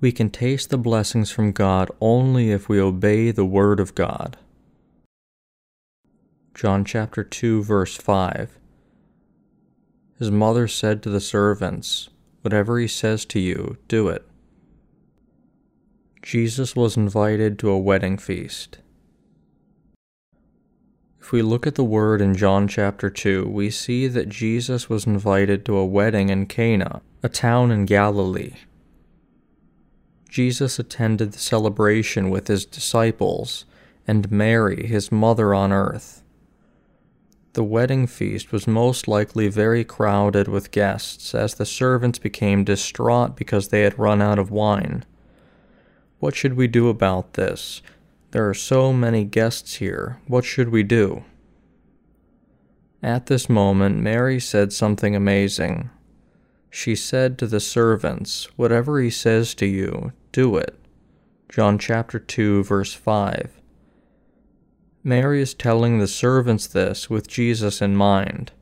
We can taste the blessings from God only if we obey the Word of God. John chapter 2, verse 5. His mother said to the servants, Whatever he says to you, do it. Jesus was invited to a wedding feast. If we look at the word in John chapter 2, we see that Jesus was invited to a wedding in Cana, a town in Galilee. Jesus attended the celebration with his disciples and Mary, his mother on earth. The wedding feast was most likely very crowded with guests, as the servants became distraught because they had run out of wine. What should we do about this? There are so many guests here. What should we do? At this moment, Mary said something amazing. She said to the servants, Whatever he says to you, do it. John chapter 2, verse 5. Mary is telling the servants this with Jesus in mind.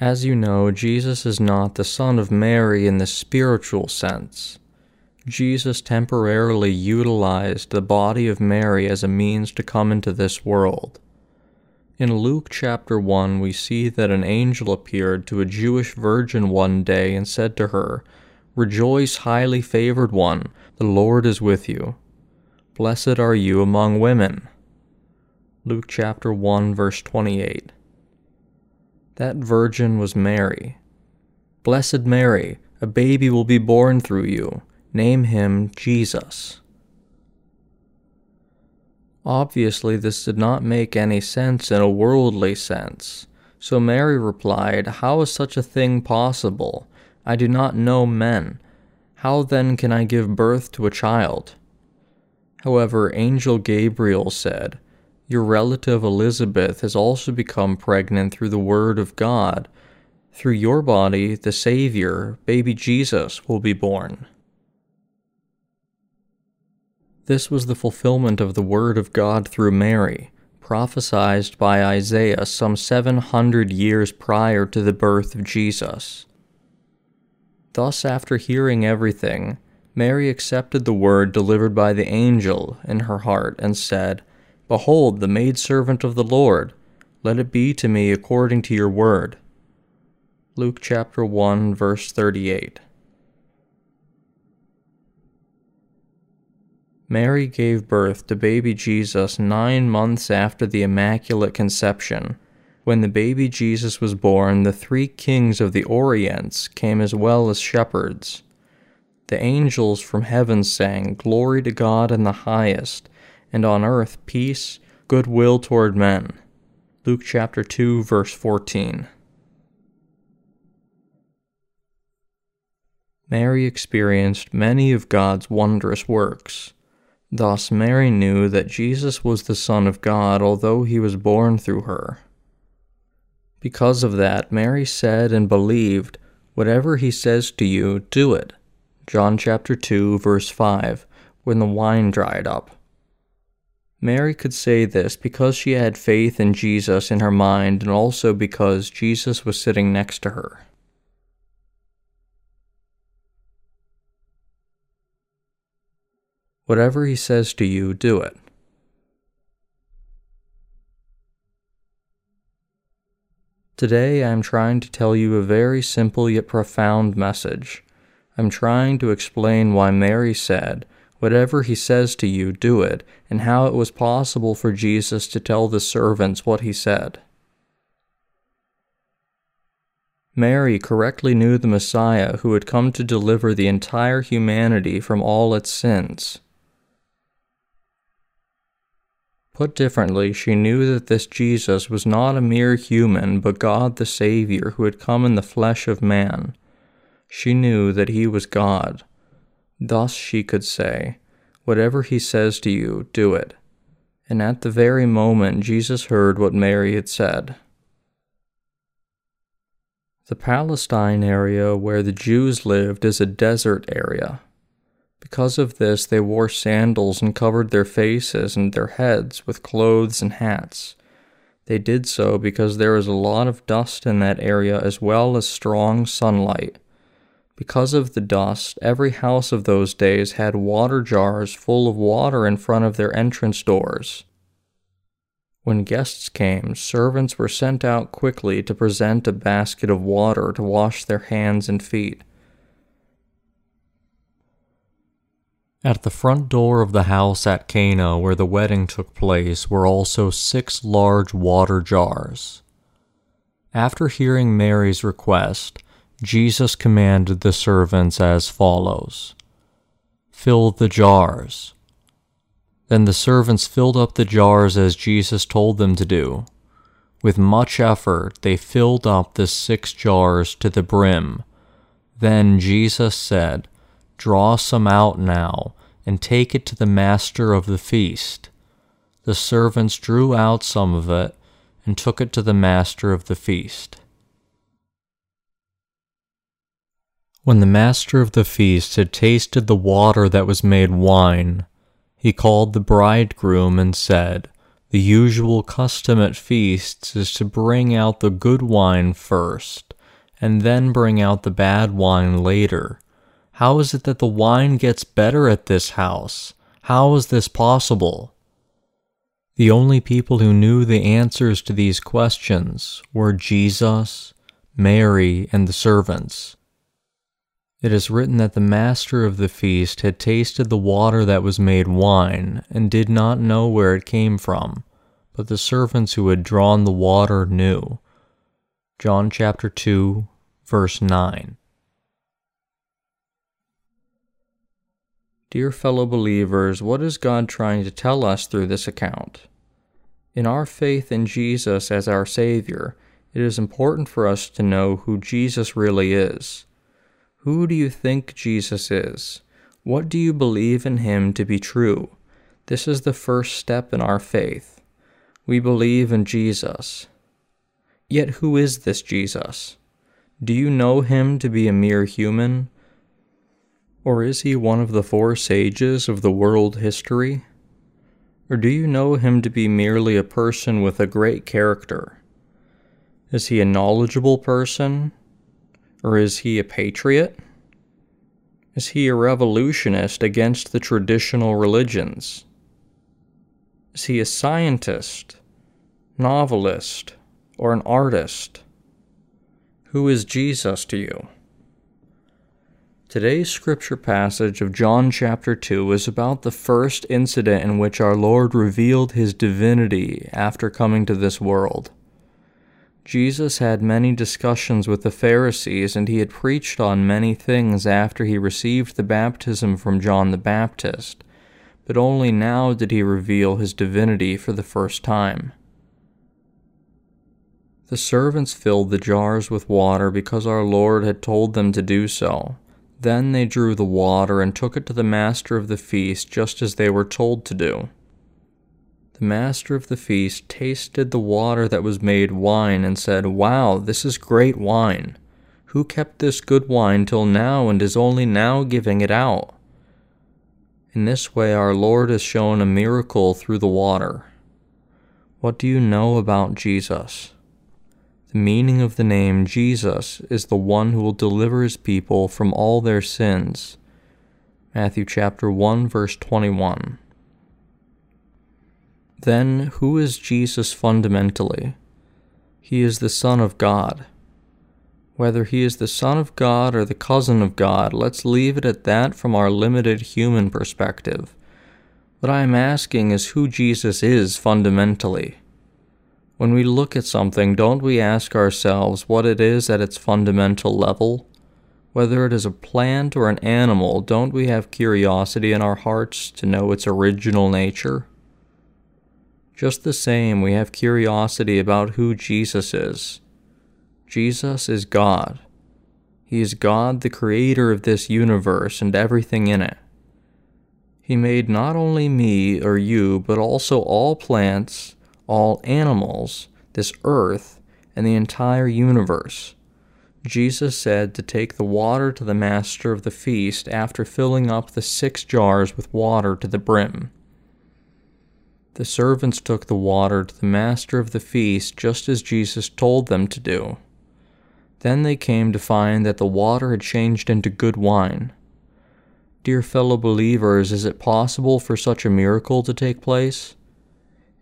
As you know, Jesus is not the Son of Mary in the spiritual sense. Jesus temporarily utilized the body of Mary as a means to come into this world. In Luke chapter 1, we see that an angel appeared to a Jewish virgin one day and said to her, Rejoice, highly favored one, the Lord is with you. Blessed are you among women. Luke chapter 1, verse 28. That virgin was Mary. Blessed Mary, a baby will be born through you. Name him Jesus. Obviously, this did not make any sense in a worldly sense. So Mary replied, How is such a thing possible? I do not know men. How then can I give birth to a child? However, Angel Gabriel said, Your relative Elizabeth has also become pregnant through the Word of God. Through your body, the Savior, baby Jesus, will be born. This was the fulfillment of the word of God through Mary, prophesied by Isaiah some 700 years prior to the birth of Jesus. Thus, after hearing everything, Mary accepted the word delivered by the angel in her heart and said, Behold, the maidservant of the Lord, let it be to me according to your word. Luke chapter 1, verse 38. Mary gave birth to baby Jesus nine months after the Immaculate Conception. When the baby Jesus was born, the three kings of the Orients came as well as shepherds. The angels from heaven sang, Glory to God in the highest, and on earth peace, goodwill toward men. Luke chapter 2, verse 14. Mary experienced many of God's wondrous works. Thus Mary knew that Jesus was the Son of God, although he was born through her. Because of that, Mary said and believed, Whatever he says to you, do it. John chapter 2, verse 5, when the wine dried up. Mary could say this because she had faith in Jesus in her mind and also because Jesus was sitting next to her. Whatever he says to you, do it. Today I am trying to tell you a very simple yet profound message. I'm trying to explain why Mary said, Whatever he says to you, do it, and how it was possible for Jesus to tell the servants what he said. Mary correctly knew the Messiah who had come to deliver the entire humanity from all its sins. Put differently, she knew that this Jesus was not a mere human, but God the Savior who had come in the flesh of man. She knew that he was God. Thus she could say, Whatever he says to you, do it. And at the very moment Jesus heard what Mary had said. The Palestine area where the Jews lived is a desert area. Because of this, they wore sandals and covered their faces and their heads with clothes and hats. They did so because there is a lot of dust in that area as well as strong sunlight. Because of the dust, every house of those days had water jars full of water in front of their entrance doors. When guests came, servants were sent out quickly to present a basket of water to wash their hands and feet. At the front door of the house at Cana where the wedding took place were also six large water jars. After hearing Mary's request, Jesus commanded the servants as follows Fill the jars. Then the servants filled up the jars as Jesus told them to do. With much effort, they filled up the six jars to the brim. Then Jesus said, Draw some out now, and take it to the master of the feast. The servants drew out some of it, and took it to the master of the feast. When the master of the feast had tasted the water that was made wine, he called the bridegroom and said, The usual custom at feasts is to bring out the good wine first, and then bring out the bad wine later. How is it that the wine gets better at this house? How is this possible? The only people who knew the answers to these questions were Jesus, Mary, and the servants. It is written that the master of the feast had tasted the water that was made wine, and did not know where it came from, but the servants who had drawn the water knew. John chapter 2, verse 9. Dear fellow believers, what is God trying to tell us through this account? In our faith in Jesus as our Savior, it is important for us to know who Jesus really is. Who do you think Jesus is? What do you believe in him to be true? This is the first step in our faith. We believe in Jesus. Yet who is this Jesus? Do you know him to be a mere human? Or is he one of the four sages of the world history? Or do you know him to be merely a person with a great character? Is he a knowledgeable person? Or is he a patriot? Is he a revolutionist against the traditional religions? Is he a scientist, novelist, or an artist? Who is Jesus to you? Today's scripture passage of John chapter 2 is about the first incident in which our Lord revealed his divinity after coming to this world. Jesus had many discussions with the Pharisees, and he had preached on many things after he received the baptism from John the Baptist, but only now did he reveal his divinity for the first time. The servants filled the jars with water because our Lord had told them to do so. Then they drew the water and took it to the master of the feast just as they were told to do. The master of the feast tasted the water that was made wine and said, Wow, this is great wine. Who kept this good wine till now and is only now giving it out? In this way, our Lord has shown a miracle through the water. What do you know about Jesus? The meaning of the name Jesus is the one who will deliver his people from all their sins. Matthew chapter 1 verse 21. Then, who is Jesus fundamentally? He is the Son of God. Whether he is the Son of God or the cousin of God, let's leave it at that from our limited human perspective. What I am asking is who Jesus is fundamentally. When we look at something, don't we ask ourselves what it is at its fundamental level? Whether it is a plant or an animal, don't we have curiosity in our hearts to know its original nature? Just the same, we have curiosity about who Jesus is. Jesus is God. He is God, the creator of this universe and everything in it. He made not only me or you, but also all plants, all animals, this earth, and the entire universe. Jesus said to take the water to the master of the feast after filling up the six jars with water to the brim. The servants took the water to the master of the feast just as Jesus told them to do. Then they came to find that the water had changed into good wine. Dear fellow believers, is it possible for such a miracle to take place?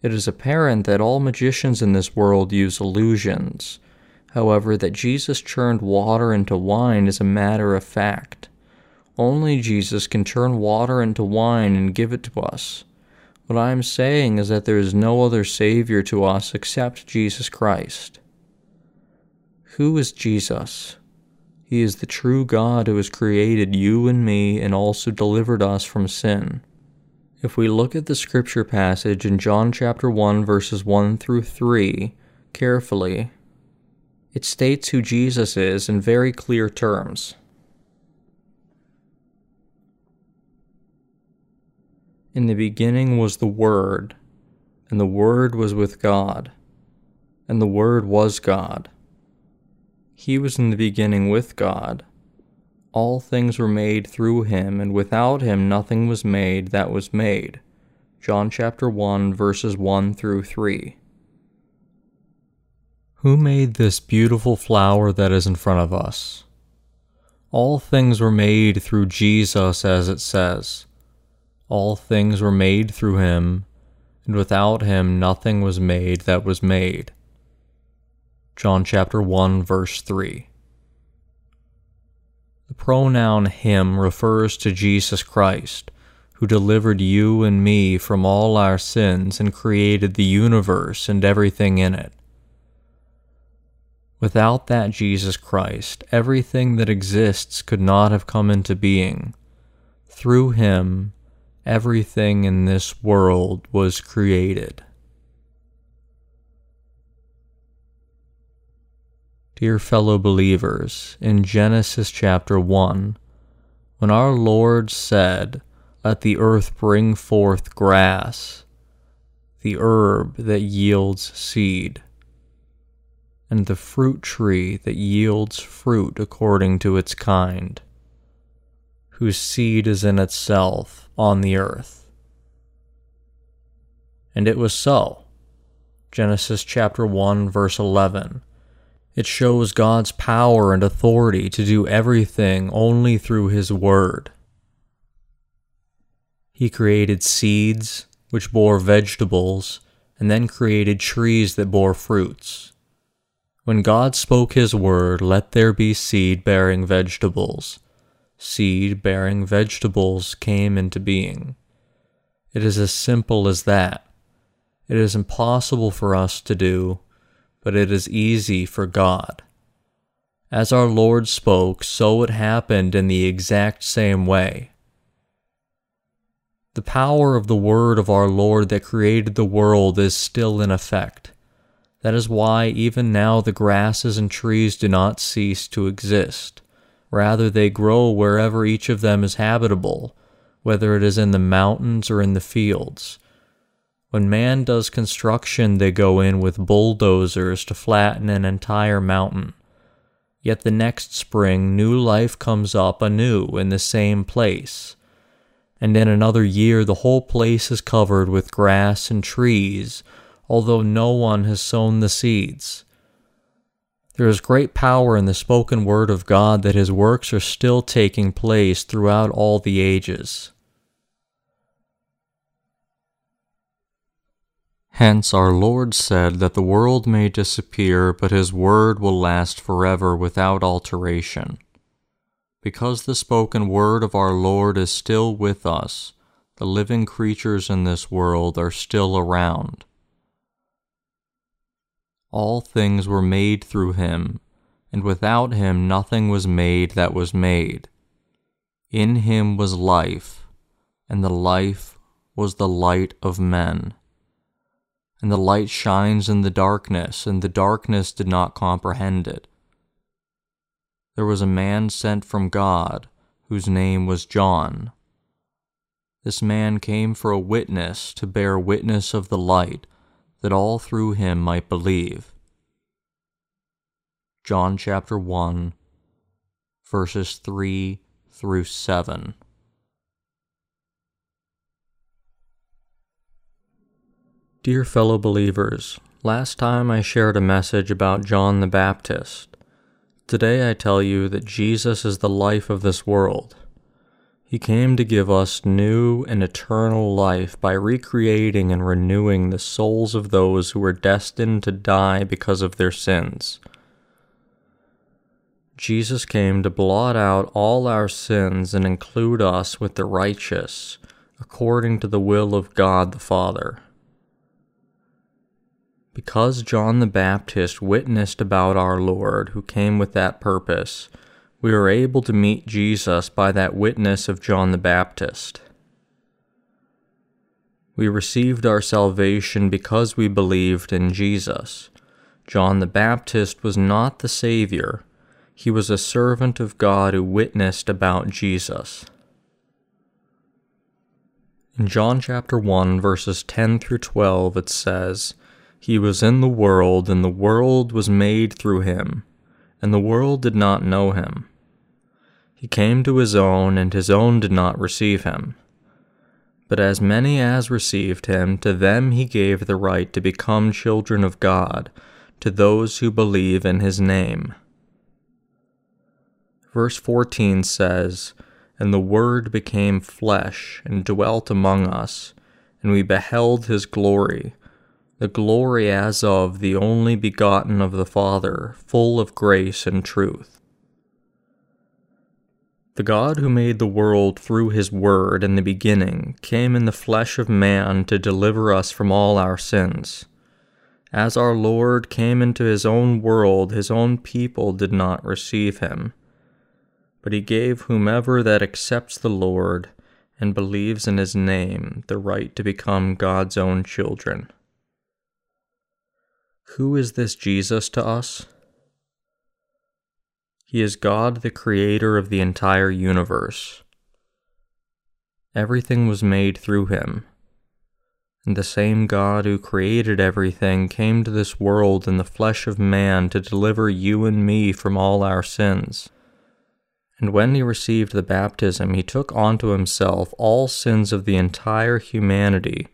It is apparent that all magicians in this world use illusions. However, that Jesus churned water into wine is a matter of fact. Only Jesus can turn water into wine and give it to us. What I am saying is that there is no other Savior to us except Jesus Christ. Who is Jesus? He is the true God who has created you and me and also delivered us from sin. If we look at the scripture passage in John chapter 1 verses 1 through 3 carefully, it states who Jesus is in very clear terms. In the beginning was the Word, and the Word was with God, and the Word was God. He was in the beginning with God. All things were made through him, and without him nothing was made that was made. John chapter 1, verses 1 through 3. Who made this beautiful flower that is in front of us? All things were made through Jesus, as it says. All things were made through him, and without him nothing was made that was made. John chapter 1 verse 3. The pronoun him refers to Jesus Christ, who delivered you and me from all our sins and created the universe and everything in it. Without that Jesus Christ, everything that exists could not have come into being. Through him, everything in this world was created. Dear fellow believers, in Genesis chapter 1, when our Lord said, Let the earth bring forth grass, the herb that yields seed, and the fruit tree that yields fruit according to its kind, whose seed is in itself on the earth. And it was so. Genesis chapter 1 verse 11. It shows God's power and authority to do everything only through His Word. He created seeds, which bore vegetables, and then created trees that bore fruits. When God spoke His Word, let there be seed bearing vegetables, seed bearing vegetables came into being. It is as simple as that. It is impossible for us to do, but it is easy for God. As our Lord spoke, so it happened in the exact same way. The power of the word of our Lord that created the world is still in effect. That is why even now the grasses and trees do not cease to exist. Rather, they grow wherever each of them is habitable, whether it is in the mountains or in the fields. When man does construction, they go in with bulldozers to flatten an entire mountain. Yet the next spring, new life comes up anew in the same place. And in another year, the whole place is covered with grass and trees, although no one has sown the seeds. There is great power in the spoken word of God that his works are still taking place throughout all the ages. Hence our Lord said that the world may disappear, but his word will last forever without alteration. Because the spoken word of our Lord is still with us, the living creatures in this world are still around. All things were made through him, and without him nothing was made that was made. In him was life, and the life was the light of men and the light shines in the darkness, and the darkness did not comprehend it. There was a man sent from God, whose name was John. This man came for a witness to bear witness of the light, that all through him might believe. John chapter 1, verses 3 through 7. Dear fellow believers, last time I shared a message about John the Baptist. Today I tell you that Jesus is the life of this world. He came to give us new and eternal life by recreating and renewing the souls of those who were destined to die because of their sins. Jesus came to blot out all our sins and include us with the righteous, according to the will of God the Father. Because John the Baptist witnessed about our Lord, who came with that purpose, we are able to meet Jesus by that witness of John the Baptist. We received our salvation because we believed in Jesus. John the Baptist was not the Savior, he was a servant of God who witnessed about Jesus. In John chapter 1, verses 10 through 12, it says, he was in the world, and the world was made through him, and the world did not know him. He came to his own, and his own did not receive him. But as many as received him, to them he gave the right to become children of God, to those who believe in his name. Verse 14 says, And the Word became flesh, and dwelt among us, and we beheld his glory the glory as of the only begotten of the Father, full of grace and truth. The God who made the world through his Word in the beginning came in the flesh of man to deliver us from all our sins. As our Lord came into his own world, his own people did not receive him. But he gave whomever that accepts the Lord and believes in his name the right to become God's own children. Who is this Jesus to us? He is God, the creator of the entire universe. Everything was made through him. And the same God who created everything came to this world in the flesh of man to deliver you and me from all our sins. And when he received the baptism, he took onto himself all sins of the entire humanity,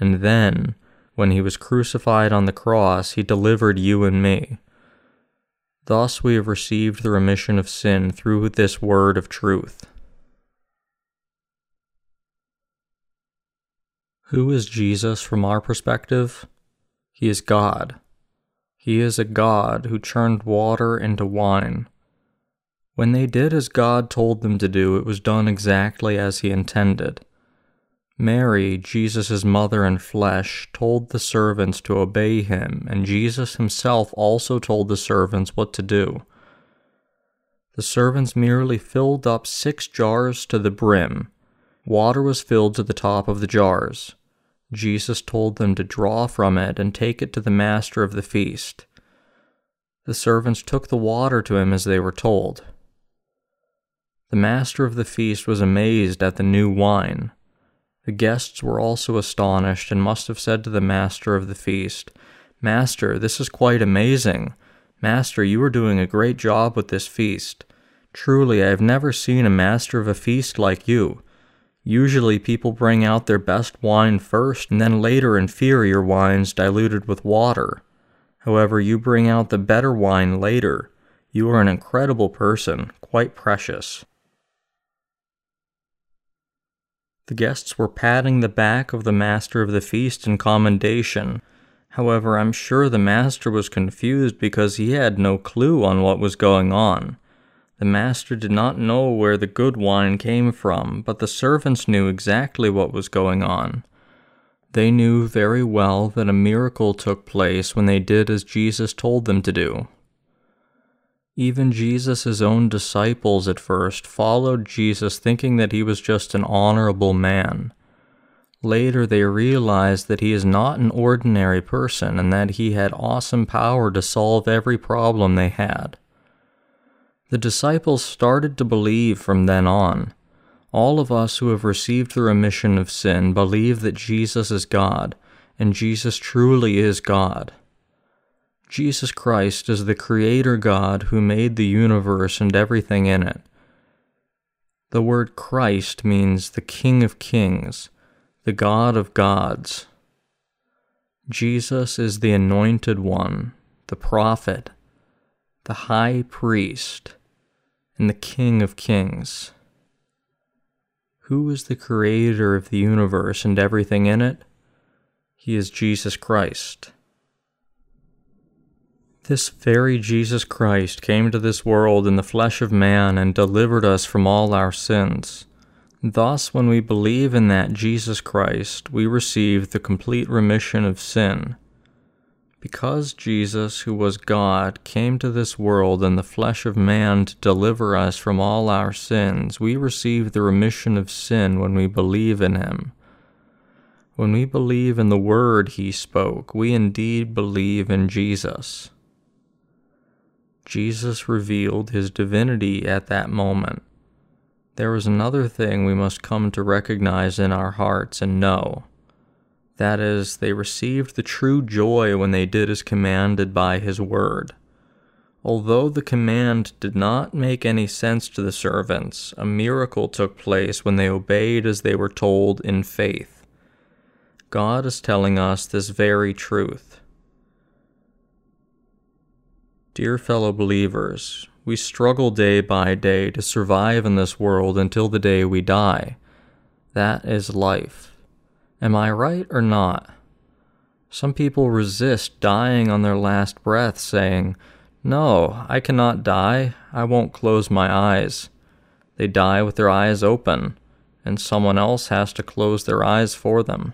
and then, when he was crucified on the cross, he delivered you and me. Thus we have received the remission of sin through this word of truth. Who is Jesus from our perspective? He is God. He is a God who churned water into wine. When they did as God told them to do, it was done exactly as he intended. Mary, Jesus' mother in flesh, told the servants to obey him, and Jesus himself also told the servants what to do. The servants merely filled up six jars to the brim. Water was filled to the top of the jars. Jesus told them to draw from it and take it to the master of the feast. The servants took the water to him as they were told. The master of the feast was amazed at the new wine. The guests were also astonished and must have said to the master of the feast, Master, this is quite amazing. Master, you are doing a great job with this feast. Truly, I have never seen a master of a feast like you. Usually, people bring out their best wine first, and then later inferior wines diluted with water. However, you bring out the better wine later. You are an incredible person, quite precious. The guests were patting the back of the master of the feast in commendation. However, I'm sure the master was confused because he had no clue on what was going on. The master did not know where the good wine came from, but the servants knew exactly what was going on. They knew very well that a miracle took place when they did as Jesus told them to do. Even Jesus' own disciples at first followed Jesus thinking that he was just an honorable man. Later, they realized that he is not an ordinary person and that he had awesome power to solve every problem they had. The disciples started to believe from then on. All of us who have received the remission of sin believe that Jesus is God, and Jesus truly is God. Jesus Christ is the Creator God who made the universe and everything in it. The word Christ means the King of Kings, the God of gods. Jesus is the Anointed One, the Prophet, the High Priest, and the King of Kings. Who is the creator of the universe and everything in it? He is Jesus Christ. This very Jesus Christ came to this world in the flesh of man and delivered us from all our sins. Thus, when we believe in that Jesus Christ, we receive the complete remission of sin. Because Jesus, who was God, came to this world in the flesh of man to deliver us from all our sins, we receive the remission of sin when we believe in him. When we believe in the word he spoke, we indeed believe in Jesus. Jesus revealed his divinity at that moment. There is another thing we must come to recognize in our hearts and know. That is, they received the true joy when they did as commanded by his word. Although the command did not make any sense to the servants, a miracle took place when they obeyed as they were told in faith. God is telling us this very truth. Dear fellow believers, we struggle day by day to survive in this world until the day we die. That is life. Am I right or not? Some people resist dying on their last breath, saying, No, I cannot die. I won't close my eyes. They die with their eyes open, and someone else has to close their eyes for them.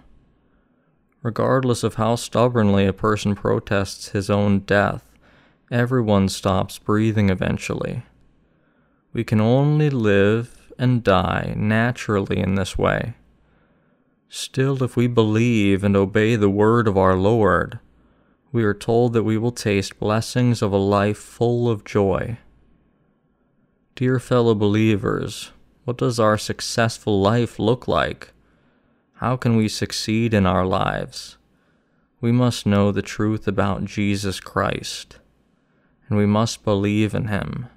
Regardless of how stubbornly a person protests his own death, everyone stops breathing eventually. We can only live and die naturally in this way. Still, if we believe and obey the word of our Lord, we are told that we will taste blessings of a life full of joy. Dear fellow believers, what does our successful life look like? How can we succeed in our lives? We must know the truth about Jesus Christ and we must believe in him.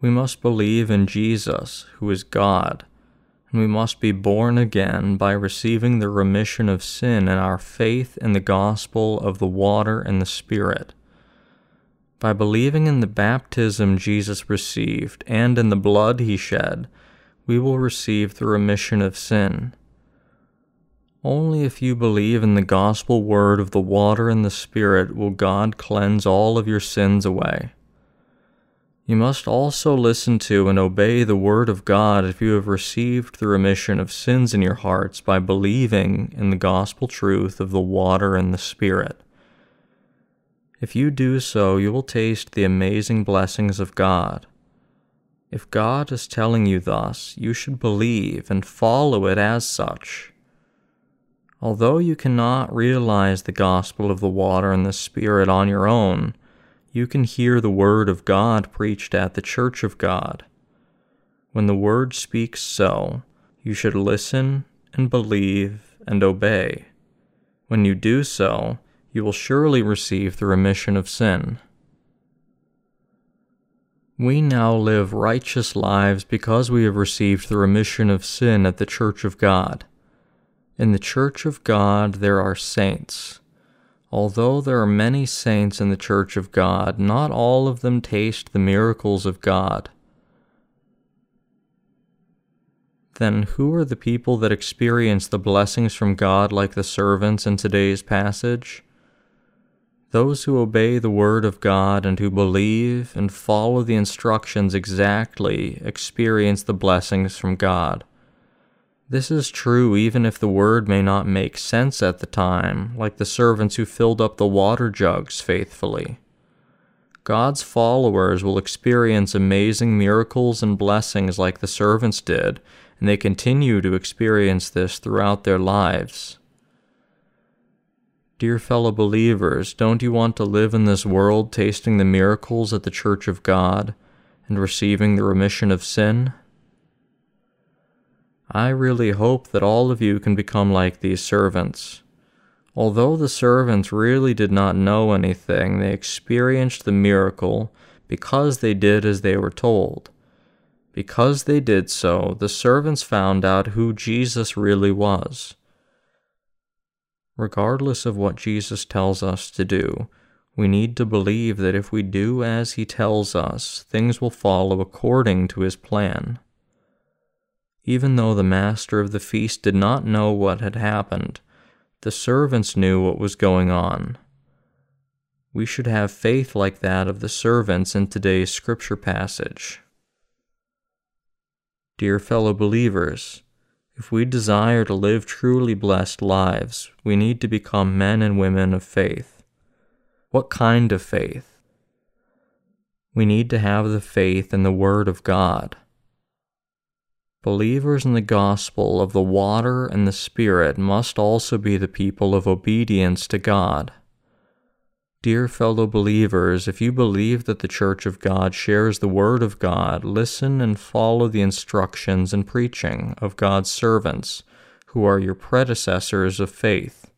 We must believe in Jesus, who is God, and we must be born again by receiving the remission of sin in our faith in the gospel of the water and the Spirit. By believing in the baptism Jesus received and in the blood he shed, we will receive the remission of sin. Only if you believe in the gospel word of the water and the Spirit will God cleanse all of your sins away. You must also listen to and obey the word of God if you have received the remission of sins in your hearts by believing in the gospel truth of the water and the Spirit. If you do so, you will taste the amazing blessings of God. If God is telling you thus, you should believe and follow it as such. Although you cannot realize the gospel of the water and the Spirit on your own, you can hear the Word of God preached at the Church of God. When the Word speaks so, you should listen and believe and obey. When you do so, you will surely receive the remission of sin. We now live righteous lives because we have received the remission of sin at the Church of God. In the Church of God there are saints. Although there are many saints in the Church of God, not all of them taste the miracles of God. Then who are the people that experience the blessings from God like the servants in today's passage? Those who obey the Word of God and who believe and follow the instructions exactly experience the blessings from God. This is true even if the word may not make sense at the time, like the servants who filled up the water jugs faithfully. God's followers will experience amazing miracles and blessings like the servants did, and they continue to experience this throughout their lives. Dear fellow believers, don't you want to live in this world tasting the miracles at the Church of God and receiving the remission of sin? I really hope that all of you can become like these servants. Although the servants really did not know anything, they experienced the miracle because they did as they were told. Because they did so, the servants found out who Jesus really was. Regardless of what Jesus tells us to do, We need to believe that if we do as He tells us, things will follow according to His plan. Even though the master of the feast did not know what had happened, the servants knew what was going on. We should have faith like that of the servants in today's scripture passage. Dear fellow believers, if we desire to live truly blessed lives, we need to become men and women of faith. What kind of faith? We need to have the faith in the Word of God. Believers in the gospel of the water and the Spirit must also be the people of obedience to God. Dear fellow believers, if you believe that the Church of God shares the Word of God, listen and follow the instructions and preaching of God's servants, who are your predecessors of faith.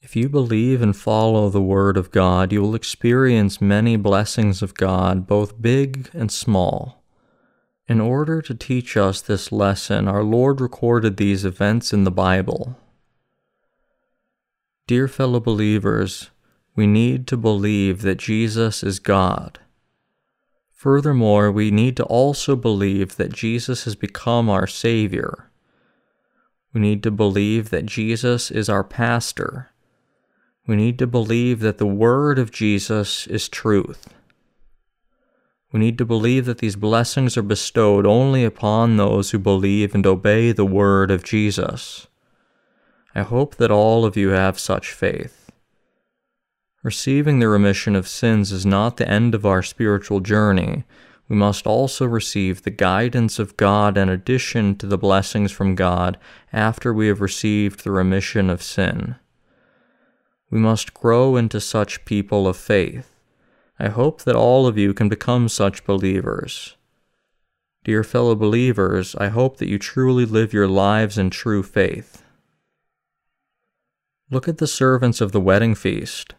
If you believe and follow the Word of God, you will experience many blessings of God, both big and small. In order to teach us this lesson, our Lord recorded these events in the Bible. Dear fellow believers, we need to believe that Jesus is God. Furthermore, we need to also believe that Jesus has become our Savior. We need to believe that Jesus is our pastor. We need to believe that the Word of Jesus is truth. We need to believe that these blessings are bestowed only upon those who believe and obey the Word of Jesus. I hope that all of you have such faith. Receiving the remission of sins is not the end of our spiritual journey. We must also receive the guidance of God in addition to the blessings from God after we have received the remission of sin. We must grow into such people of faith. I hope that all of you can become such believers. Dear fellow believers, I hope that you truly live your lives in true faith. Look at the servants of the wedding feast.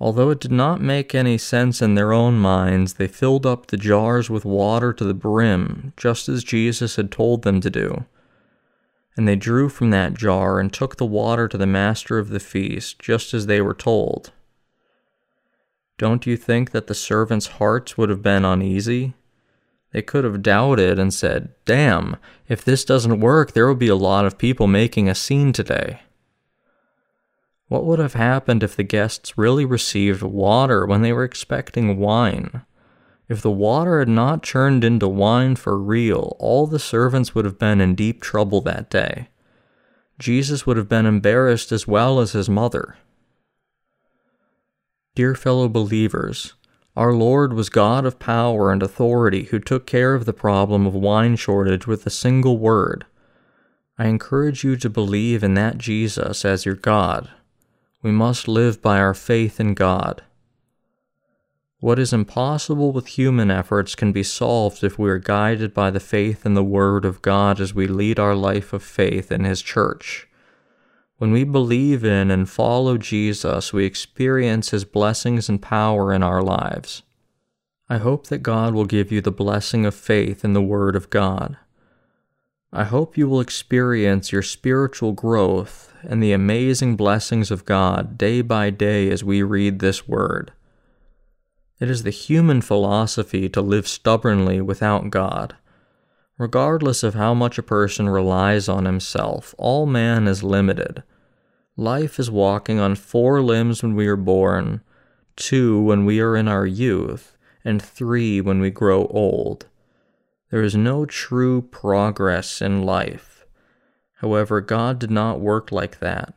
Although it did not make any sense in their own minds, they filled up the jars with water to the brim, just as Jesus had told them to do. And they drew from that jar and took the water to the master of the feast, just as they were told. Don't you think that the servants' hearts would have been uneasy? They could have doubted and said, Damn, if this doesn't work, there will be a lot of people making a scene today. What would have happened if the guests really received water when they were expecting wine? If the water had not turned into wine for real, all the servants would have been in deep trouble that day. Jesus would have been embarrassed as well as his mother. Dear fellow believers, our Lord was God of power and authority who took care of the problem of wine shortage with a single word. I encourage you to believe in that Jesus as your God we must live by our faith in God. What is impossible with human efforts can be solved if we are guided by the faith in the Word of God as we lead our life of faith in His church. When we believe in and follow Jesus, we experience His blessings and power in our lives. I hope that God will give you the blessing of faith in the Word of God. I hope you will experience your spiritual growth and the amazing blessings of God day by day as we read this word. It is the human philosophy to live stubbornly without God. Regardless of how much a person relies on himself, all man is limited. Life is walking on four limbs when we are born, two when we are in our youth, and three when we grow old. There is no true progress in life. However, God did not work like that.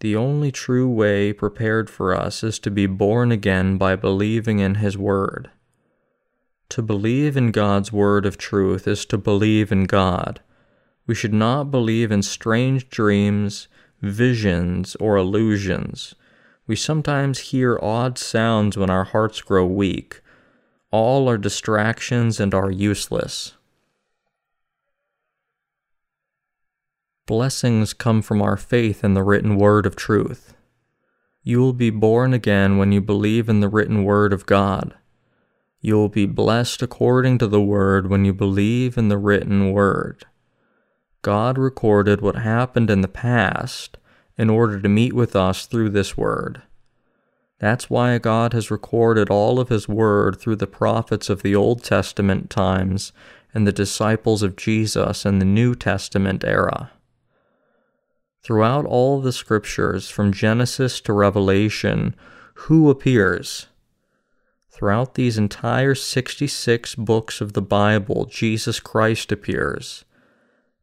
The only true way prepared for us is to be born again by believing in His Word. To believe in God's Word of truth is to believe in God. We should not believe in strange dreams, visions, or illusions. We sometimes hear odd sounds when our hearts grow weak, all are distractions and are useless. Blessings come from our faith in the written word of truth. You will be born again when you believe in the written word of God. You will be blessed according to the word when you believe in the written word. God recorded what happened in the past, in order to meet with us through this word. That's why God has recorded all of His word through the prophets of the Old Testament times and the disciples of Jesus in the New Testament era. Throughout all the scriptures, from Genesis to Revelation, who appears? Throughout these entire 66 books of the Bible, Jesus Christ appears.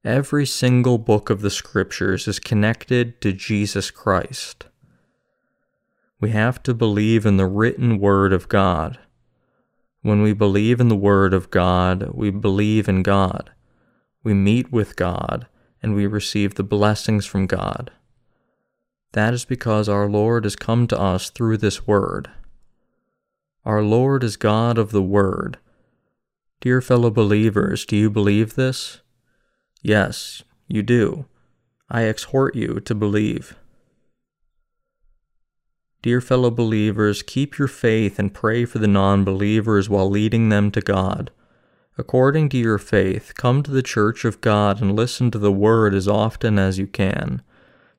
Every single book of the scriptures is connected to Jesus Christ. We have to believe in the written Word of God. When we believe in the Word of God, we believe in God. We meet with God, and we receive the blessings from God. That is because our Lord has come to us through this Word. Our Lord is God of the Word. Dear fellow believers, do you believe this? Yes, you do. I exhort you to believe. Dear fellow believers, keep your faith and pray for the non believers while leading them to God. According to your faith, come to the church of God and listen to the word as often as you can.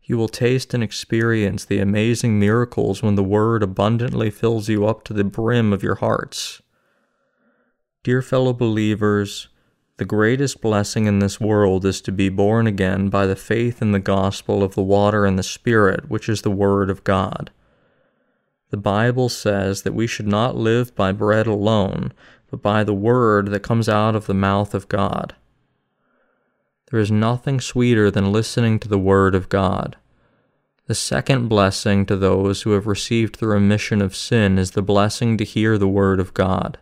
You will taste and experience the amazing miracles when the word abundantly fills you up to the brim of your hearts. Dear fellow believers, the greatest blessing in this world is to be born again by the faith in the gospel of the water and the Spirit, which is the Word of God. The Bible says that we should not live by bread alone, but by the word that comes out of the mouth of God. There is nothing sweeter than listening to the word of God. The second blessing to those who have received the remission of sin is the blessing to hear the word of God.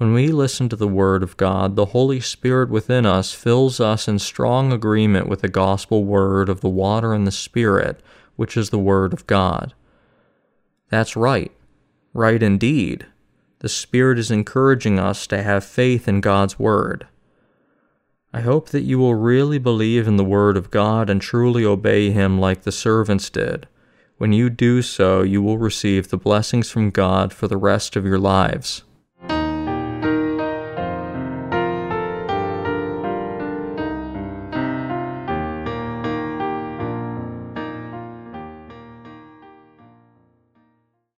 When we listen to the Word of God, the Holy Spirit within us fills us in strong agreement with the gospel word of the water and the Spirit, which is the Word of God. That's right. Right indeed. The Spirit is encouraging us to have faith in God's Word. I hope that you will really believe in the Word of God and truly obey Him like the servants did. When you do so, you will receive the blessings from God for the rest of your lives.